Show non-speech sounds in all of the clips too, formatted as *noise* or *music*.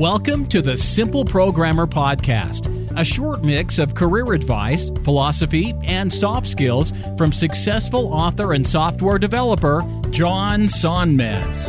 Welcome to the Simple Programmer Podcast, a short mix of career advice, philosophy, and soft skills from successful author and software developer John Sonmez.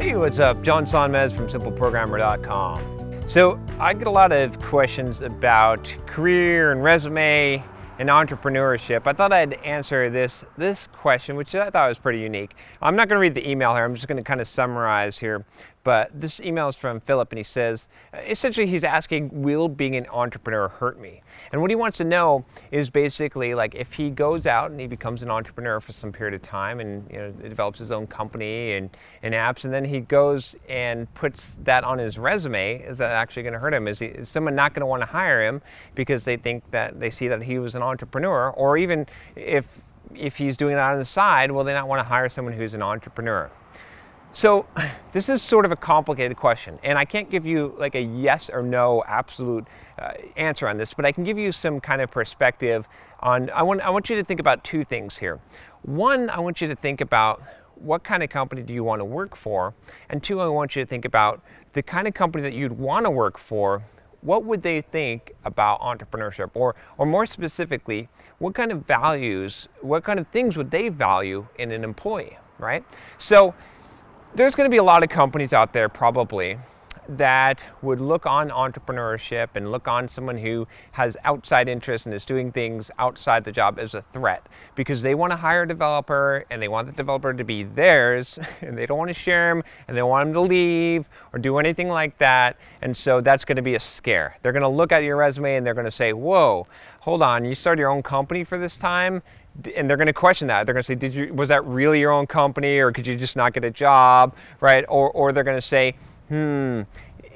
Hey, what's up? John Sonmez from SimpleProgrammer.com. So, I get a lot of questions about career and resume and entrepreneurship. I thought I'd answer this this question, which I thought was pretty unique. I'm not going to read the email here. I'm just going to kind of summarize here. But this email is from Philip, and he says, uh, essentially, he's asking, "Will being an entrepreneur hurt me?" And what he wants to know is basically like if he goes out and he becomes an entrepreneur for some period of time, and you know, develops his own company and, and apps, and then he goes and puts that on his resume, is that actually going to hurt him? Is, he, is someone not going to want to hire him because they think that they see that he was an entrepreneur, or even if if he's doing it on the side, will they not want to hire someone who's an entrepreneur? So, *sighs* this is sort of a complicated question, and I can't give you like a yes or no absolute uh, answer on this, but I can give you some kind of perspective on. I want, I want you to think about two things here. One, I want you to think about what kind of company do you want to work for, and two, I want you to think about the kind of company that you'd want to work for. What would they think about entrepreneurship, or, or more specifically, what kind of values, what kind of things would they value in an employee, right? So there's going to be a lot of companies out there probably that would look on entrepreneurship and look on someone who has outside interest and is doing things outside the job as a threat because they want to hire a developer and they want the developer to be theirs *laughs* and they don't want to share them and they want them to leave or do anything like that. And so that's going to be a scare. They're going to look at your resume and they're going to say whoa hold on you started your own company for this time and they're going to question that. They're going to say, "Did you was that really your own company, or could you just not get a job?" Right? Or or they're going to say, "Hmm,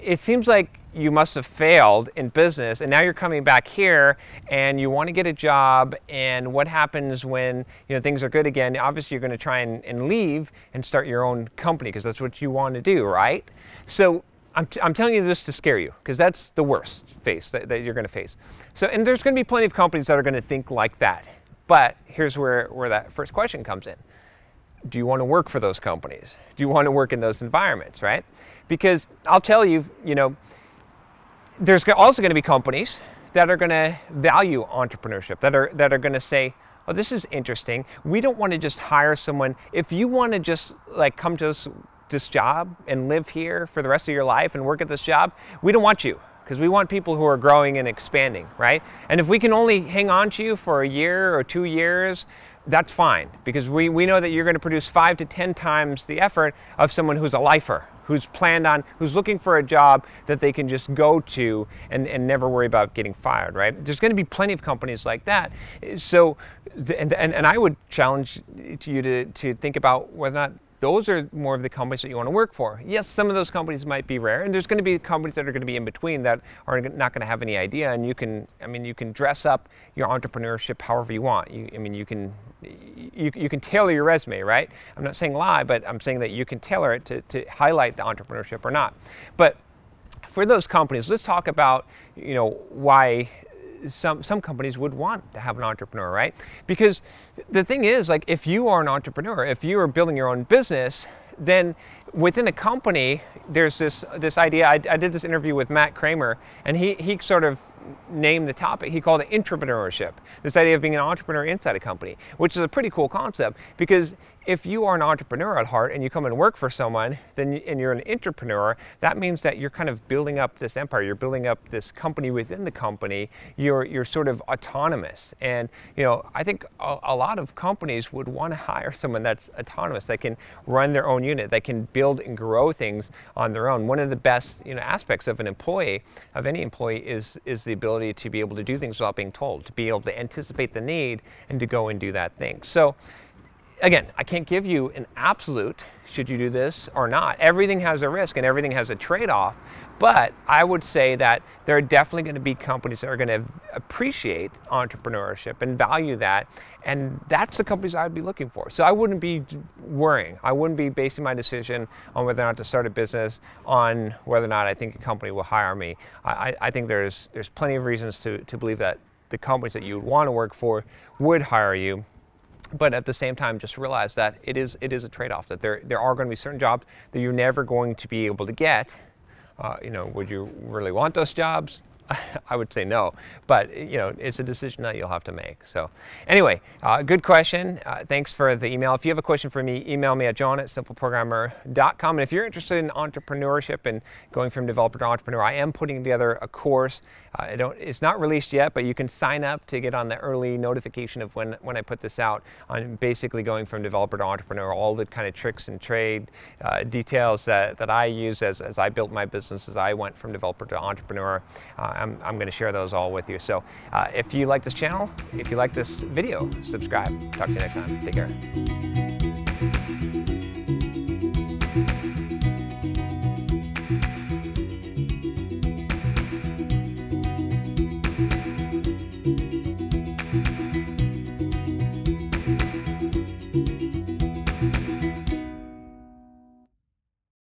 it seems like you must have failed in business, and now you're coming back here, and you want to get a job. And what happens when you know things are good again? Obviously, you're going to try and, and leave and start your own company because that's what you want to do, right? So." I'm, t- I'm telling you this to scare you because that's the worst face that, that you're going to face. So, and there's going to be plenty of companies that are going to think like that. But here's where, where that first question comes in. Do you want to work for those companies? Do you want to work in those environments, right? Because I'll tell you, you know, there's also going to be companies that are going to value entrepreneurship, that are, that are going to say, oh, this is interesting. We don't want to just hire someone. If you want to just like come to this, this job and live here for the rest of your life and work at this job, we don't want you because we want people who are growing and expanding, right? And if we can only hang on to you for a year or two years, that's fine because we, we know that you're going to produce five to ten times the effort of someone who's a lifer, who's planned on, who's looking for a job that they can just go to and, and never worry about getting fired, right? There's going to be plenty of companies like that. So, and, and, and I would challenge to you to, to think about whether or not those are more of the companies that you want to work for. Yes, some of those companies might be rare, and there's going to be companies that are going to be in between that are not going to have any idea. And you can, I mean, you can dress up your entrepreneurship however you want. You, I mean, you can, you, you can tailor your resume, right? I'm not saying lie, but I'm saying that you can tailor it to, to highlight the entrepreneurship or not. But for those companies, let's talk about, you know, why some some companies would want to have an entrepreneur, right? Because the thing is, like, if you are an entrepreneur, if you are building your own business, then within a company, there's this this idea. I, I did this interview with Matt Kramer, and he he sort of named the topic. He called it intrapreneurship. This idea of being an entrepreneur inside a company, which is a pretty cool concept because if you are an entrepreneur at heart and you come and work for someone, then and you're an entrepreneur, that means that you're kind of building up this empire. You're building up this company within the company. You're you're sort of autonomous, and you know I think a, a lot of companies would want to hire someone that's autonomous, that can run their own unit, that can build and grow things on their own. One of the best you know aspects of an employee, of any employee, is is the ability to be able to do things without being told, to be able to anticipate the need and to go and do that thing. So again, I can't give you an absolute should you do this or not. Everything has a risk and everything has a trade off. But I would say that there are definitely going to be companies that are going to appreciate entrepreneurship and value that. And that's the companies I would be looking for. So I wouldn't be worrying. I wouldn't be basing my decision on whether or not to start a business on whether or not I think a company will hire me. I, I think there's, there's plenty of reasons to, to believe that the companies that you would want to work for would hire you but at the same time just realize that it is it is a trade-off that there there are going to be certain jobs that you're never going to be able to get. Uh, you know would you really want those jobs *laughs* I would say no, but you know it's a decision that you'll have to make. So, anyway, uh, good question. Uh, thanks for the email. If you have a question for me, email me at john at simpleprogrammer.com. And if you're interested in entrepreneurship and going from developer to entrepreneur, I am putting together a course. Uh, I don't, it's not released yet, but you can sign up to get on the early notification of when when I put this out. On basically going from developer to entrepreneur, all the kind of tricks and trade uh, details that, that I use as, as I built my business, as I went from developer to entrepreneur. I'm, I'm going to share those all with you. So uh, if you like this channel, if you like this video, subscribe. Talk to you next time. Take care.